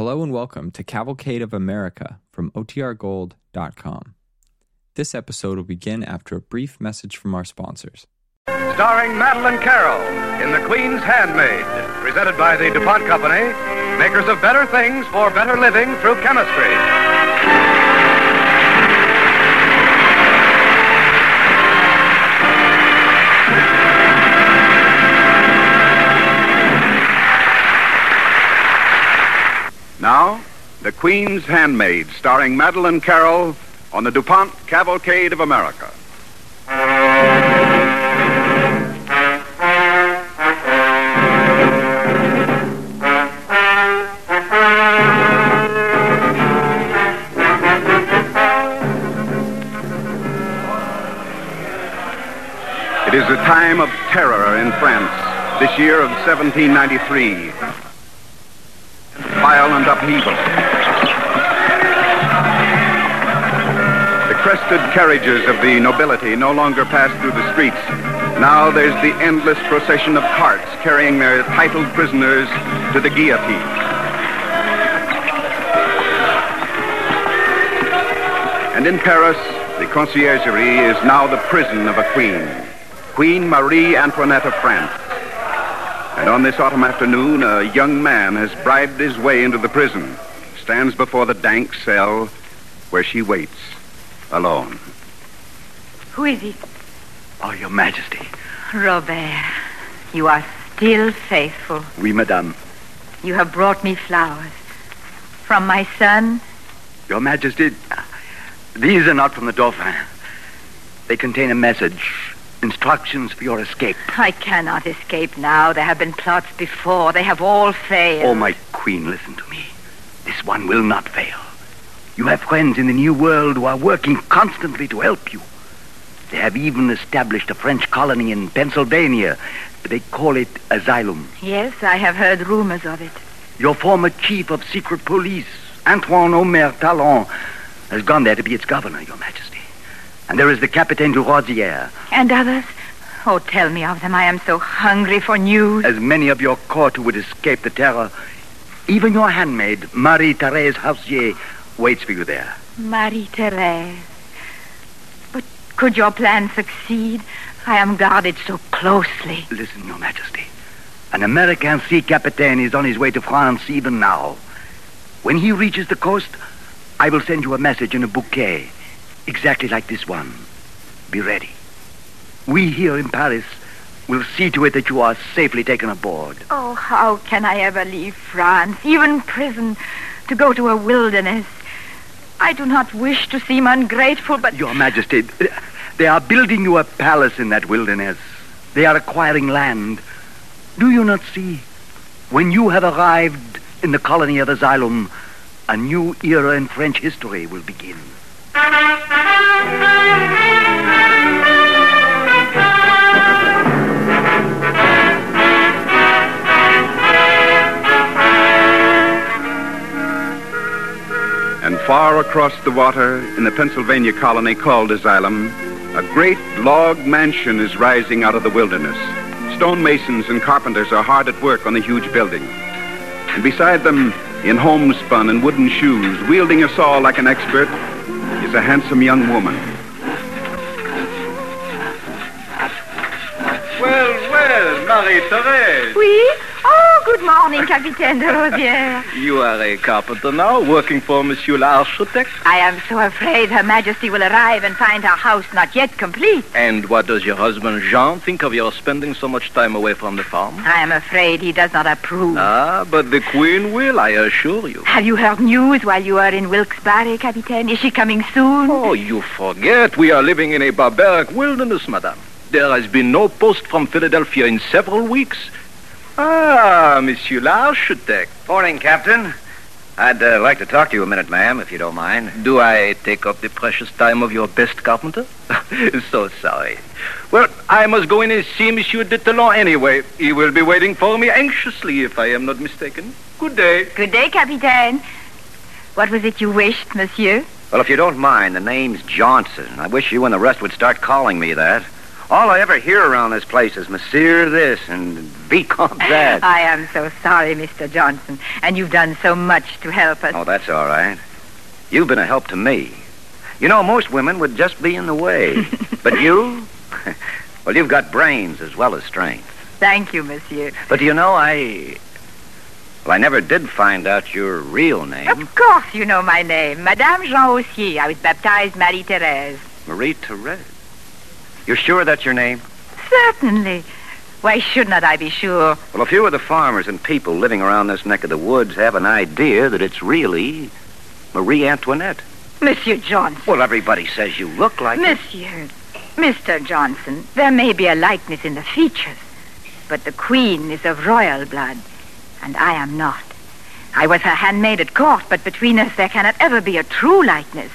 Hello and welcome to Cavalcade of America from OTRGold.com. This episode will begin after a brief message from our sponsors. Starring Madeleine Carroll in The Queen's Handmaid, presented by the DuPont Company, makers of better things for better living through chemistry. Now, The Queen's Handmaid, starring Madeleine Carroll on the DuPont Cavalcade of America. It is a time of terror in France, this year of 1793. Violent upheaval. The crested carriages of the nobility no longer pass through the streets. Now there's the endless procession of carts carrying their titled prisoners to the guillotine. And in Paris, the conciergerie is now the prison of a queen, Queen Marie Antoinette of France. And on this autumn afternoon, a young man has bribed his way into the prison, stands before the dank cell where she waits, alone. Who is he? Oh, Your Majesty. Robert. You are still faithful. Oui, Madame. You have brought me flowers. From my son? Your Majesty, these are not from the Dauphin. They contain a message, instructions for your escape. I cannot escape now. There have been plots before. They have all failed. Oh, my queen, listen to me. This one will not fail. You have friends in the New World who are working constantly to help you. They have even established a French colony in Pennsylvania. They call it Asylum. Yes, I have heard rumors of it. Your former chief of secret police, Antoine Omer Talon, has gone there to be its governor, Your Majesty. And there is the Capitaine du Rosière. And others? Oh, tell me of them. I am so hungry for news. As many of your court who would escape the terror. Even your handmaid, Marie-Thérèse Haussier, waits for you there. Marie-Thérèse. But could your plan succeed? I am guarded so closely. Listen, Your Majesty. An American sea captain is on his way to France even now. When he reaches the coast, I will send you a message in a bouquet, exactly like this one. Be ready. We here in Paris will see to it that you are safely taken aboard. Oh, how can I ever leave France, even prison, to go to a wilderness? I do not wish to seem ungrateful, but. Your Majesty, they are building you a palace in that wilderness. They are acquiring land. Do you not see? When you have arrived in the colony of Asylum, a new era in French history will begin. And far across the water in the Pennsylvania colony called Asylum, a great log mansion is rising out of the wilderness. Stonemasons and carpenters are hard at work on the huge building. And beside them, in homespun and wooden shoes, wielding a saw like an expert, is a handsome young woman. Well, well, Marie-Thérèse. Oui? Good morning, Capitaine de Rosière. You are a carpenter now, working for Monsieur l'Architect. I am so afraid Her Majesty will arrive and find her house not yet complete. And what does your husband Jean think of your spending so much time away from the farm? I am afraid he does not approve. Ah, but the Queen will, I assure you. Have you heard news while you are in Wilkes-Barre, Capitaine? Is she coming soon? Oh, you forget we are living in a barbaric wilderness, madame. There has been no post from Philadelphia in several weeks. Ah, Monsieur l'Architect. Morning, Captain. I'd uh, like to talk to you a minute, ma'am, if you don't mind. Do I take up the precious time of your best carpenter? so sorry. Well, I must go in and see Monsieur de Talon anyway. He will be waiting for me anxiously, if I am not mistaken. Good day. Good day, Capitaine. What was it you wished, Monsieur? Well, if you don't mind, the name's Johnson. I wish you and the rest would start calling me that. All I ever hear around this place is Monsieur this and Vicomte that. I am so sorry, Mr. Johnson, and you've done so much to help us. Oh, that's all right. You've been a help to me. You know, most women would just be in the way. but you? well, you've got brains as well as strength. Thank you, monsieur. But you know, I. Well, I never did find out your real name. Of course you know my name. Madame Jean Haussier. I was baptized Marie-Thérèse. Marie Therese. You're sure that's your name? Certainly. Why should not I be sure? Well, a few of the farmers and people living around this neck of the woods have an idea that it's really Marie Antoinette. Monsieur Johnson. Well, everybody says you look like it. Monsieur, Mr. Johnson, there may be a likeness in the features, but the Queen is of royal blood, and I am not. I was her handmaid at court, but between us there cannot ever be a true likeness.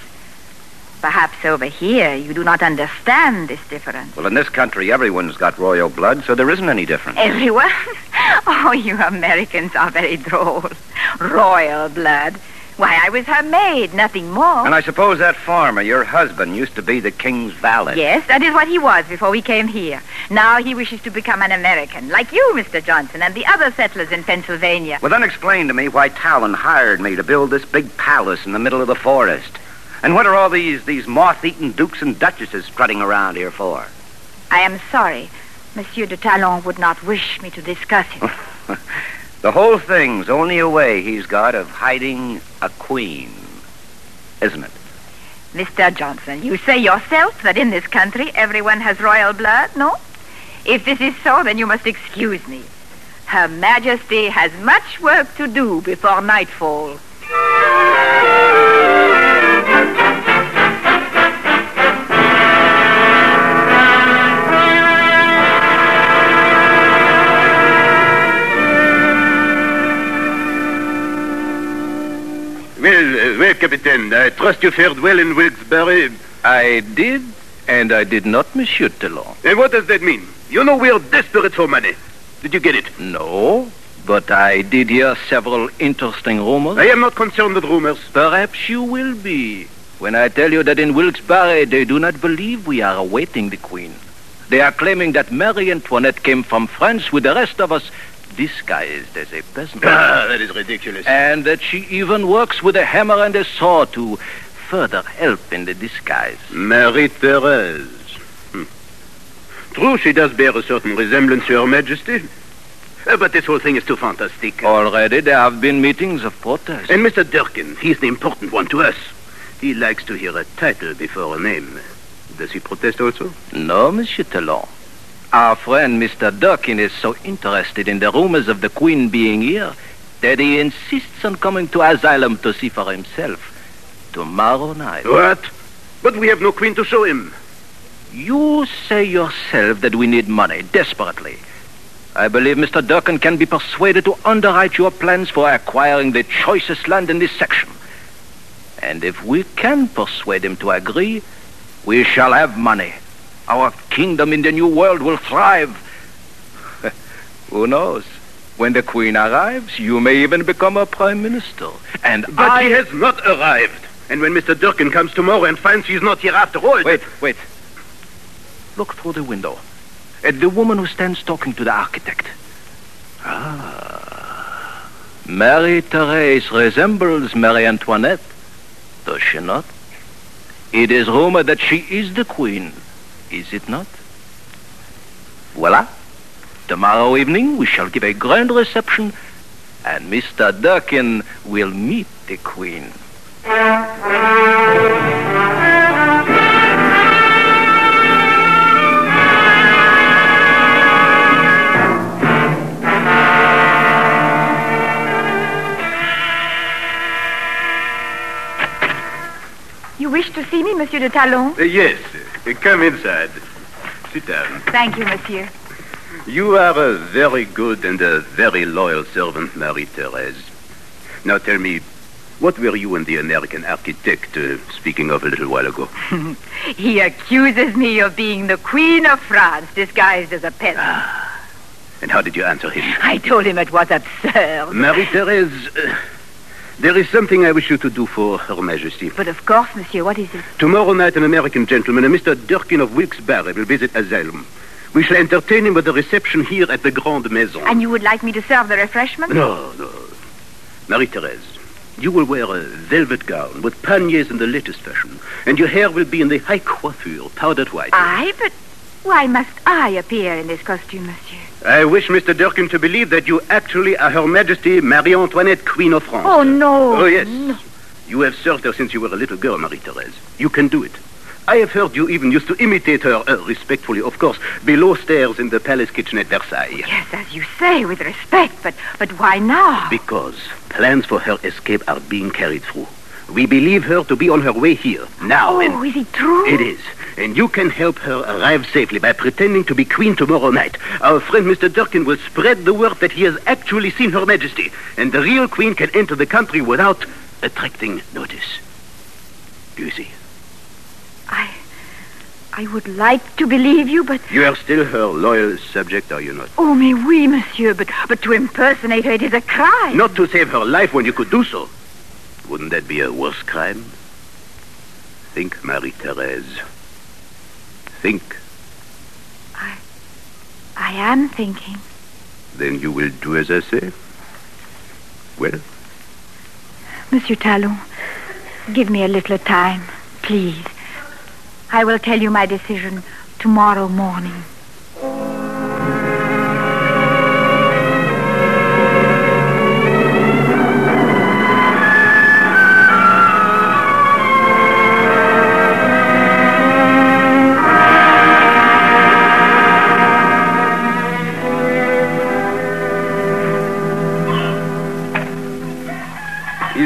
Perhaps over here you do not understand this difference. Well, in this country, everyone's got royal blood, so there isn't any difference. Everyone? Oh, you Americans are very droll. Royal blood. Why, I was her maid, nothing more. And I suppose that farmer, your husband, used to be the king's valet. Yes, that is what he was before we came here. Now he wishes to become an American, like you, Mr. Johnson, and the other settlers in Pennsylvania. Well, then explain to me why Talon hired me to build this big palace in the middle of the forest. And what are all these these moth-eaten dukes and duchesses strutting around here for? I am sorry. Monsieur de Talon would not wish me to discuss it. The whole thing's only a way he's got of hiding a queen, isn't it? Mr. Johnson, you say yourself that in this country everyone has royal blood, no? If this is so, then you must excuse me. Her Majesty has much work to do before nightfall. Well, Captain, I trust you fared well in Wilkes-Barre. I did, and I did not, Monsieur Talon. And what does that mean? You know we're desperate for money. Did you get it? No, but I did hear several interesting rumors. I am not concerned with rumors. Perhaps you will be when I tell you that in Wilkes-Barre they do not believe we are awaiting the Queen. They are claiming that Marie Antoinette came from France with the rest of us disguised as a peasant. Ah, that is ridiculous. and that she even works with a hammer and a saw to further help in the disguise. Marie-Thérèse. Hmm. True, she does bear a certain resemblance to Her Majesty. Uh, but this whole thing is too fantastic. Already there have been meetings of protest. And Mr. Durkin, he's the important one to us. He likes to hear a title before a name. Does he protest also? No, Monsieur Talon. Our friend Mr. Durkin is so interested in the rumors of the Queen being here that he insists on coming to asylum to see for himself tomorrow night. What? But we have no queen to show him. You say yourself that we need money desperately. I believe Mr. Durkin can be persuaded to underwrite your plans for acquiring the choicest land in this section. And if we can persuade him to agree, we shall have money. Our kingdom in the new world will thrive. Who knows? When the queen arrives, you may even become a prime minister. And But I... he has not arrived. And when Mr. Durkin comes tomorrow and finds she's not here after all... Wait, wait. Look through the window. At the woman who stands talking to the architect. Ah. Marie Therese resembles Marie Antoinette, does she not? It is rumored that she is the queen, is it not? Voila. Tomorrow evening we shall give a grand reception, and Mr. Durkin will meet the queen. You wish to see me, Monsieur de Talon? Uh, yes. Uh, come inside. Sit down. Thank you, Monsieur. You are a very good and a very loyal servant, Marie-Thérèse. Now tell me, what were you and the American architect uh, speaking of a little while ago? He accuses me of being the Queen of France disguised as a peasant. And how did you answer him? I told him it was absurd. Marie-Thérèse, uh, There is something I wish you to do for Her Majesty. But of course, monsieur, what is it? Tomorrow night, an American gentleman, a Mr. Durkin of Wilkes-Barre, will visit Asylum. We shall entertain him with a reception here at the Grande Maison. And you would like me to serve the refreshments? No, no. Marie-Therese, you will wear a velvet gown with panniers in the latest fashion, and your hair will be in the high coiffure, powdered white. I? But why must I appear in this costume, monsieur? I wish Mr. Durkin to believe that you actually are Her Majesty Marie Antoinette, Queen of France. Oh, no. Oh, yes. No. You have served her since you were a little girl, Marie-Therese. You can do it. I have heard you even used to imitate her, uh, respectfully, of course, below stairs in the palace kitchen at Versailles. Yes, as you say, with respect, but but why now? Because plans for her escape are being carried through. We believe her to be on her way here, now. oh, and is it true? It is. And you can help her arrive safely by pretending to be queen tomorrow night. Our friend Mr. Durkin will spread the word that he has actually seen Her Majesty, and the real queen can enter the country without attracting notice. Do you see? I I would like to believe you, but You are still her loyal subject, are you not? oh, mais oui, monsieur, but but to impersonate her, it is a crime. Not to save her life when you could do so. Wouldn't that be a worse crime? Think, Marie-Therese. Think. I I am thinking. Then you will do as I say? Well, Monsieur Talon, give me a little time, please. I will tell you my decision tomorrow morning.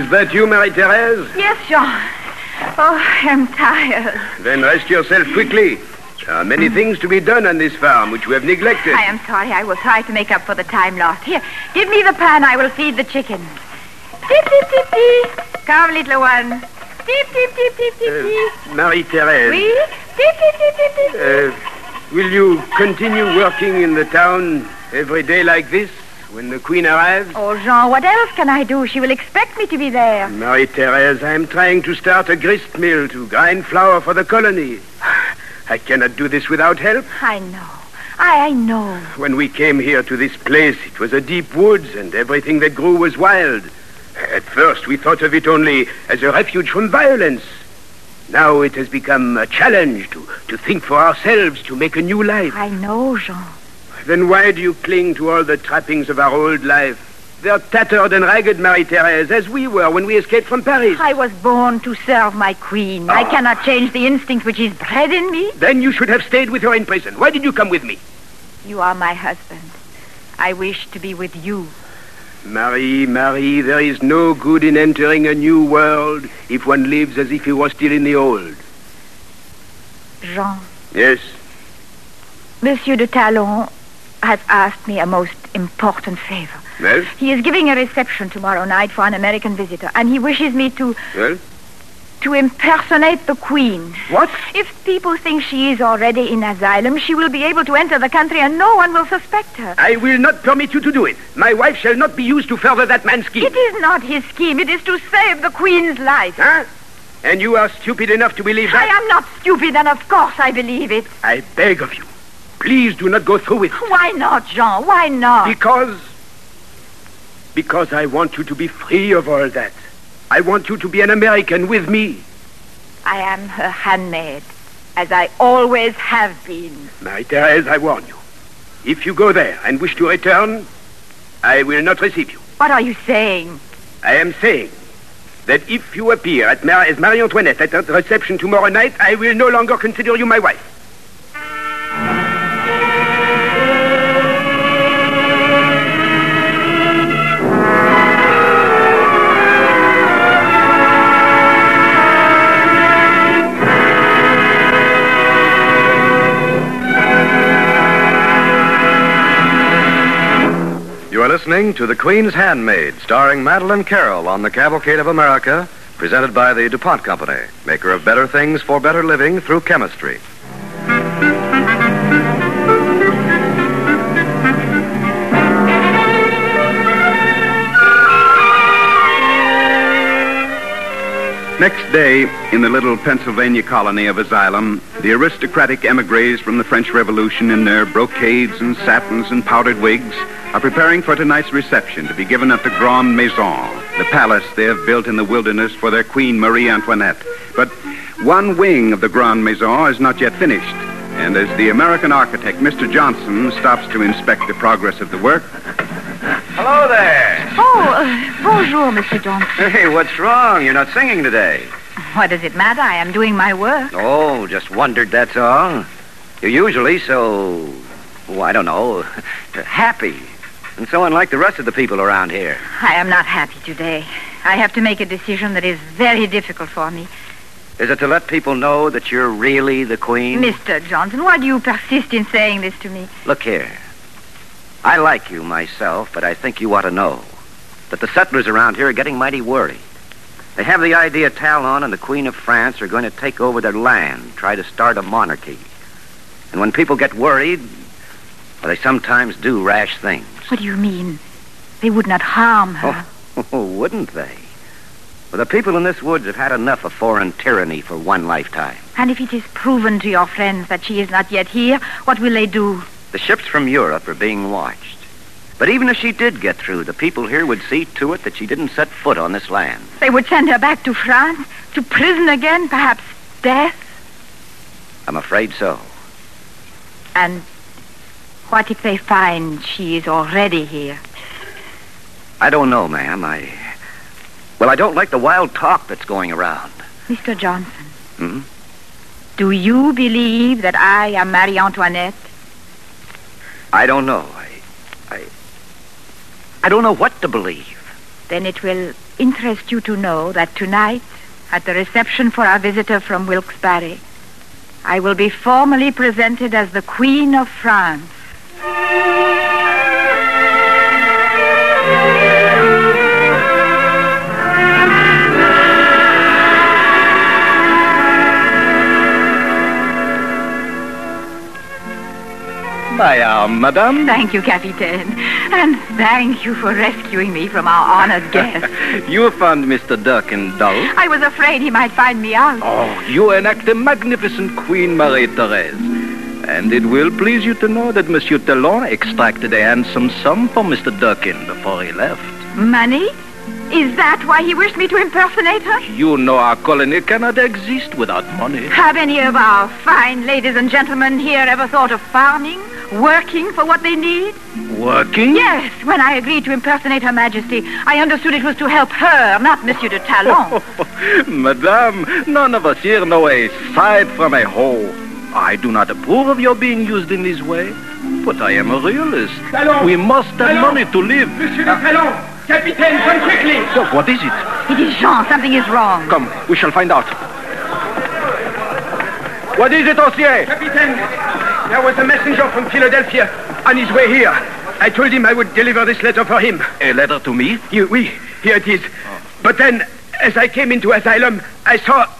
Is that you, Marie-Therese? Yes, Jean. Oh, I'm tired. Then rest yourself quickly. There are many things to be done on this farm which we have neglected. I am sorry. I will try to make up for the time lost. Here, give me the pan. I will feed the chickens. Tip, tip, tip, tip. Come, little one. Tip, tip, tip, tip, tip, tip. Uh, Marie-Therese, Oui? Tip, tip, tip, tip, tip, tip. uh, will you continue working in the town every day like this when the Queen arrives? Oh, Jean, what else can I do? She will expect me to be there. Marie-Therese, I am trying to start a grist mill to grind flour for the colony. I cannot do this without help. I know. I, I know. When we came here to this place, it was a deep woods and everything that grew was wild. At first, we thought of it only as a refuge from violence. Now it has become a challenge to, to think for ourselves, to make a new life. I know, Jean. Then why do you cling to all the trappings of our old life? They're tattered and ragged, Marie-Therese, as we were when we escaped from Paris. I was born to serve my queen. I Ah. cannot change the instinct which is bred in me. Then you should have stayed with her in prison. Why did you come with me? You are my husband. I wish to be with you. Marie, Marie, there is no good in entering a new world if one lives as if he was still in the old. Jean, Yes, Monsieur de Talon has asked me a most important favor. well, He is giving a reception tomorrow night for an American visitor, and he wishes me to well. to impersonate the queen. What? If people think she is already in asylum, she will be able to enter the country and no one will suspect her. I will not permit you to do it. My wife shall not be used to further that man's scheme. It is not his scheme. It is to save the queen's life. Huh? And you are stupid enough to believe that? I am not stupid, and of course I believe it. I beg of you. Please do not go through with it. Why not, Jean? Why not? Because. Because I want you to be free of all that. I want you to be an American with me. I am her handmaid, as I always have been. Marie Therese, I warn you. If you go there and wish to return, I will not receive you. What are you saying? I am saying that if you appear at Mar- as Marie Antoinette at the reception tomorrow night, I will no longer consider you my wife. Are listening to The Queen's Handmaid, starring Madeleine Carroll on the Cavalcade of America, presented by the DuPont Company, maker of better things for better living through chemistry. Next day, in the little Pennsylvania colony of Asylum, the aristocratic emigres from the French Revolution in their brocades and satins and powdered wigs are preparing for tonight's reception to be given at the Grande Maison, the palace they have built in the wilderness for their Queen Marie Antoinette. But one wing of the Grande Maison is not yet finished. And as the American architect, Mr. Johnson, stops to inspect the progress of the work, Hello there. Oh, uh, bonjour, Mr. Johnson. Hey, what's wrong? You're not singing today. What does it matter? I am doing my work. Oh, just wondered, that's all. You're usually so, oh, I don't know, happy. And so unlike the rest of the people around here. I am not happy today. I have to make a decision that is very difficult for me. Is it to let people know that you're really the queen? Mr. Johnson, why do you persist in saying this to me? Look here. I like you myself, but I think you ought to know that the settlers around here are getting mighty worried. They have the idea Talon and the Queen of France are going to take over their land, try to start a monarchy. And when people get worried, well, they sometimes do rash things. What do you mean? They would not harm her. Oh, wouldn't they? The people in this woods have had enough of foreign tyranny for one lifetime. And if it is proven to your friends that she is not yet here, what will they do? The ships from Europe are being watched. But even if she did get through, the people here would see to it that she didn't set foot on this land. They would send her back to France, to prison again, perhaps death. I'm afraid so. And what if they find she is already here? I don't know, ma'am. I. Well, I don't like the wild talk that's going around. Mr. Johnson, Hmm? do you believe that I am Marie Antoinette? I don't know. I. I. I don't know what to believe. Then it will interest you to know that tonight, at the reception for our visitor from Wilkes-Barre, I will be formally presented as the Queen of France. My am, madame. Thank you, Capitaine. And thank you for rescuing me from our honored guest. You found Mr. Durkin dull. I was afraid he might find me out. Oh, you enact a magnificent Queen Marie-Therese. And it will please you to know that Monsieur Talon extracted a handsome sum for Mr. Durkin before he left. Money? Is that why he wished me to impersonate her? You know our colony cannot exist without money. Have any of our fine ladies and gentlemen here ever thought of farming? Working for what they need? Working? Yes, when I agreed to impersonate Her Majesty, I understood it was to help her, not Monsieur de Talon. Madame, none of us here know a side from a hoe. I do not approve of your being used in this way, but I am a realist. Talon! We must have Talon! money to live. Monsieur de Talon! Capitaine, come quickly! So, what is it? It is Jean. Something is wrong. Come, we shall find out. What is it, Haussier? Capitaine, there was a messenger from Philadelphia on his way here. I told him I would deliver this letter for him. A letter to me? You, oui, here it is. Oh. But then, as I came into asylum, I saw,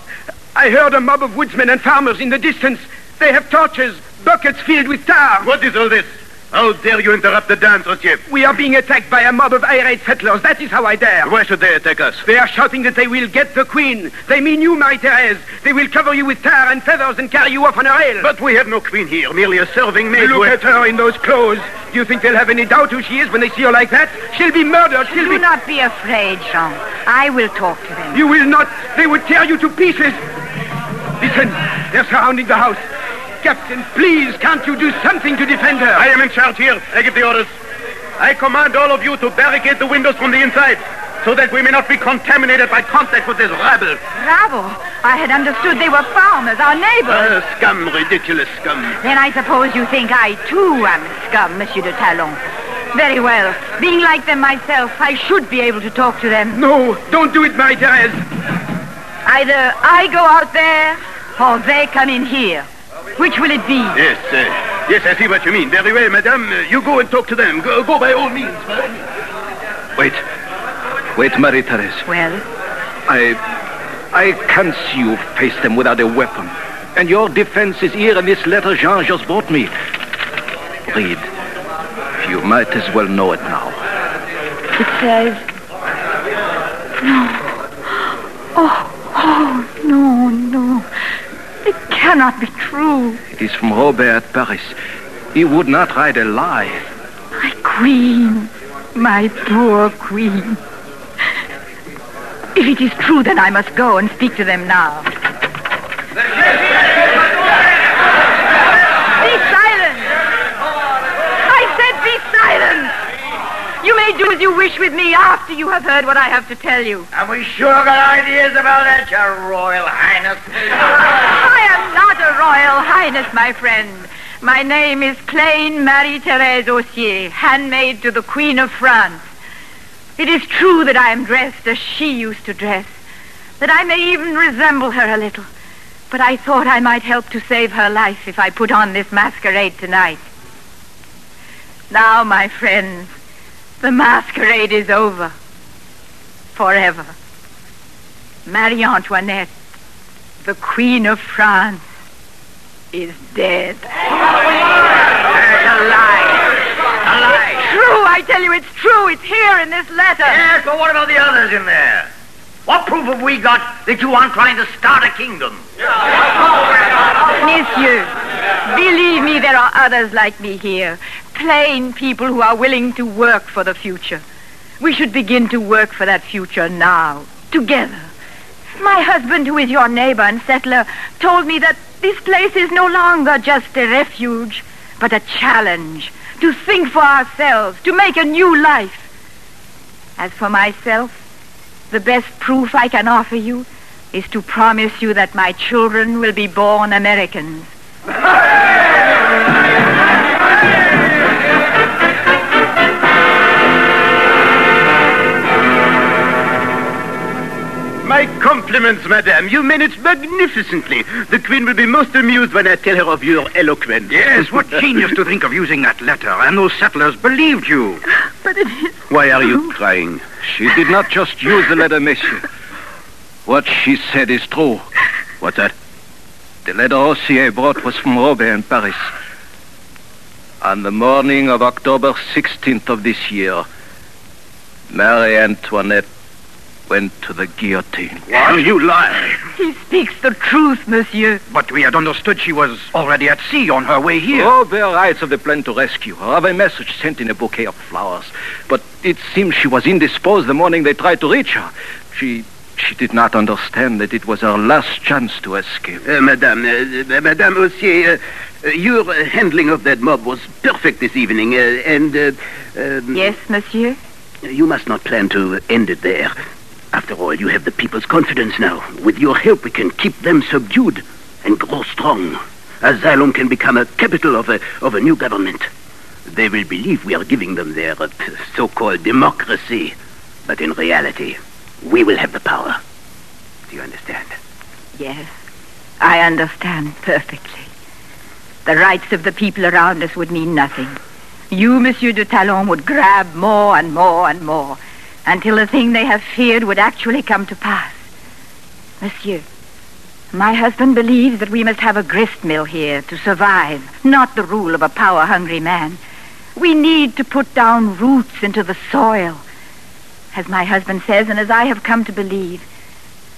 I heard a mob of woodsmen and farmers in the distance. They have torches, buckets filled with tar. What is all this? How dare you interrupt the dance, Monsieur? We are being attacked by a mob of irate settlers. That is how I dare. Why should they attack us? They are shouting that they will get the queen. They mean you, Marie-Thérèse. They will cover you with tar and feathers and carry you off on a rail. But we have no queen here, merely a serving maid. Look who- at her in those clothes. Do you think they'll have any doubt who she is when they see her like that? She'll be murdered. She'll be... Do be... not be afraid, Jean. I will talk to them. You will not. They would tear you to pieces. Listen, they're surrounding the house. Captain, please, can't you do something to defend her? I am in charge here. I give the orders. I command all of you to barricade the windows from the inside, so that we may not be contaminated by contact with this rabble. Rabble? I had understood they were farmers, our neighbors. Uh, scum, ridiculous scum. Then I suppose you think I, too, am scum, Monsieur de Talon. Very well. Being like them myself, I should be able to talk to them. No, don't do it, Marie-Thérèse. Either I go out there, or they come in here. Which will it be? Yes, uh, yes, I see what you mean. Very well, madame. Uh, you go and talk to them. Go, go by all means. Wait. Wait, Marie-Therese. Well, I... I can't see you face them without a weapon. And your defense is here in this letter Jean just brought me. Read. You might as well know it now. it says... No. Oh, oh, cannot be true. It is from Robert at Paris. He would not write a lie. My queen. My poor queen. If it is true, then I must go and speak to them now. Be silent! I said be silent! You may do as you wish with me after you have heard what I have to tell you. And we sure got ideas about that, Your Royal Highness. I am not a Royal Highness, my friend. My name is Plain Marie-Thérèse Haussier, handmaid to the Queen of France. It is true that I am dressed as she used to dress, that I may even resemble her a little. But I thought I might help to save her life if I put on this masquerade tonight. Now, my friends, the masquerade is over. Forever. Marie Antoinette, the Queen of France, is dead. That's a lie. A lie. True, I tell you, it's true. It's here in this letter. Yes, but what about the others in there? What proof have we got that you aren't trying to start a kingdom? Monsieur, believe me, there are others like me here. Plain people who are willing to work for the future. We should begin to work for that future now, together. My husband, who is your neighbor and settler, told me that this place is no longer just a refuge, but a challenge to think for ourselves, to make a new life. As for myself, the best proof I can offer you is to promise you that my children will be born Americans. My compliments, madame. You managed magnificently. The queen will be most amused when I tell her of your eloquence. Yes, what genius to think of using that letter. And those settlers believed you. But it is. Why are you crying? She did not just use the letter, monsieur. What she said is true. What's that? The letter Haussier brought was from Robert in Paris. On the morning of October 16th of this year, Marie Antoinette went to the guillotine. What? You lie. He speaks the truth, monsieur. But we had understood she was already at sea on her way here. Oh, Robert writes of the plan to rescue her, of a message sent in a bouquet of flowers. But it seems she was indisposed the morning they tried to reach her. She she did not understand that it was her last chance to escape. Uh, madame, uh, Madame Haussier, uh, your handling of that mob was perfect this evening, uh, and uh, um, Yes, monsieur? you must not plan to end it there. After all, you have the people's confidence now. With your help, we can keep them subdued and grow strong. Asylum can become a capital of a, of a new government. They will believe we are giving them their uh, so-called democracy. But in reality, we will have the power. Do you understand? Yes, I understand perfectly. The rights of the people around us would mean nothing. You, Monsieur de Talon, would grab more and more and more until the thing they have feared would actually come to pass. Monsieur, my husband believes that we must have a grist mill here to survive, not the rule of a power-hungry man. We need to put down roots into the soil. As my husband says, and as I have come to believe,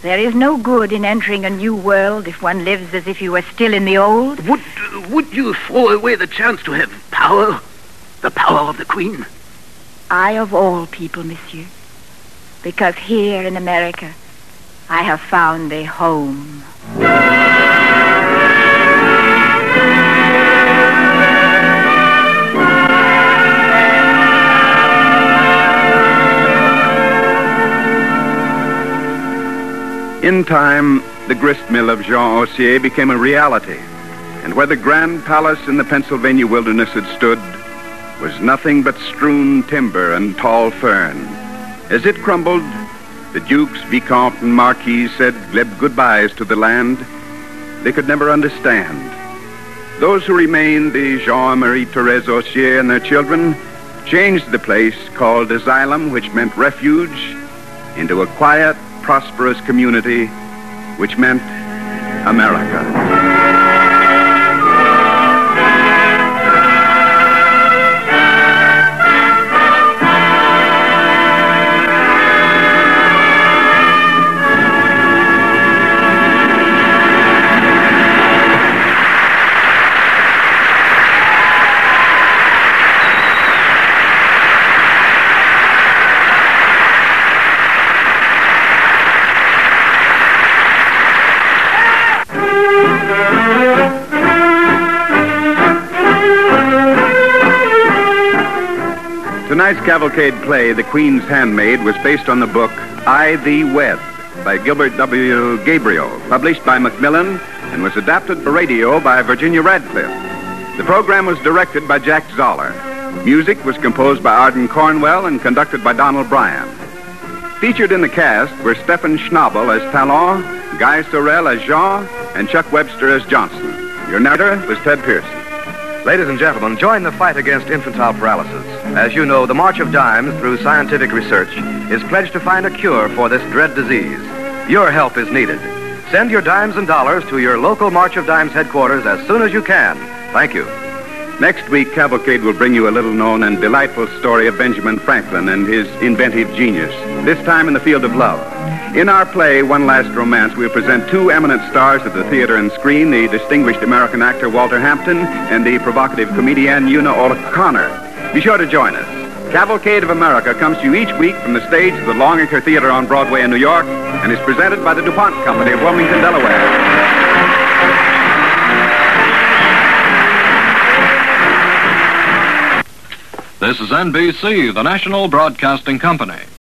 there is no good in entering a new world if one lives as if you were still in the old. Would, would you throw away the chance to have power? The power of the Queen? I of all people, monsieur. Because here in America, I have found a home. In time, the grist mill of Jean Haussier became a reality, and where the grand palace in the Pennsylvania wilderness had stood was nothing but strewn timber and tall fern. As it crumbled, the dukes, vicomte, and marquis said glib goodbyes to the land they could never understand. Those who remained, the Jean-Marie Therese Haussier and their children, changed the place called Asylum, which meant refuge, into a quiet, prosperous community, which meant America. Tonight's cavalcade play, The Queen's Handmaid, was based on the book I Thee Wed by Gilbert W. Gabriel, published by Macmillan, and was adapted for radio by Virginia Radcliffe. The program was directed by Jack Zoller. Music was composed by Arden Cornwell and conducted by Donald Bryan. Featured in the cast were Stephen Schnabel as Talon, Guy Sorel as Jean, and Chuck Webster as Johnson. Your narrator was Ted Pearson. Ladies and gentlemen, join the fight against infantile paralysis. As you know, the March of Dimes, through scientific research, is pledged to find a cure for this dread disease. Your help is needed. Send your dimes and dollars to your local March of Dimes headquarters as soon as you can. Thank you. Next week, Cavalcade will bring you a little known and delightful story of Benjamin Franklin and his inventive genius, this time in the field of love. In our play, One Last Romance, we'll present two eminent stars of the theater and screen, the distinguished American actor Walter Hampden and the provocative comedian Una O'Connor. Be sure to join us. Cavalcade of America comes to you each week from the stage of the Longacre Theater on Broadway in New York and is presented by the DuPont Company of Wilmington, Delaware. This is NBC, the national broadcasting company.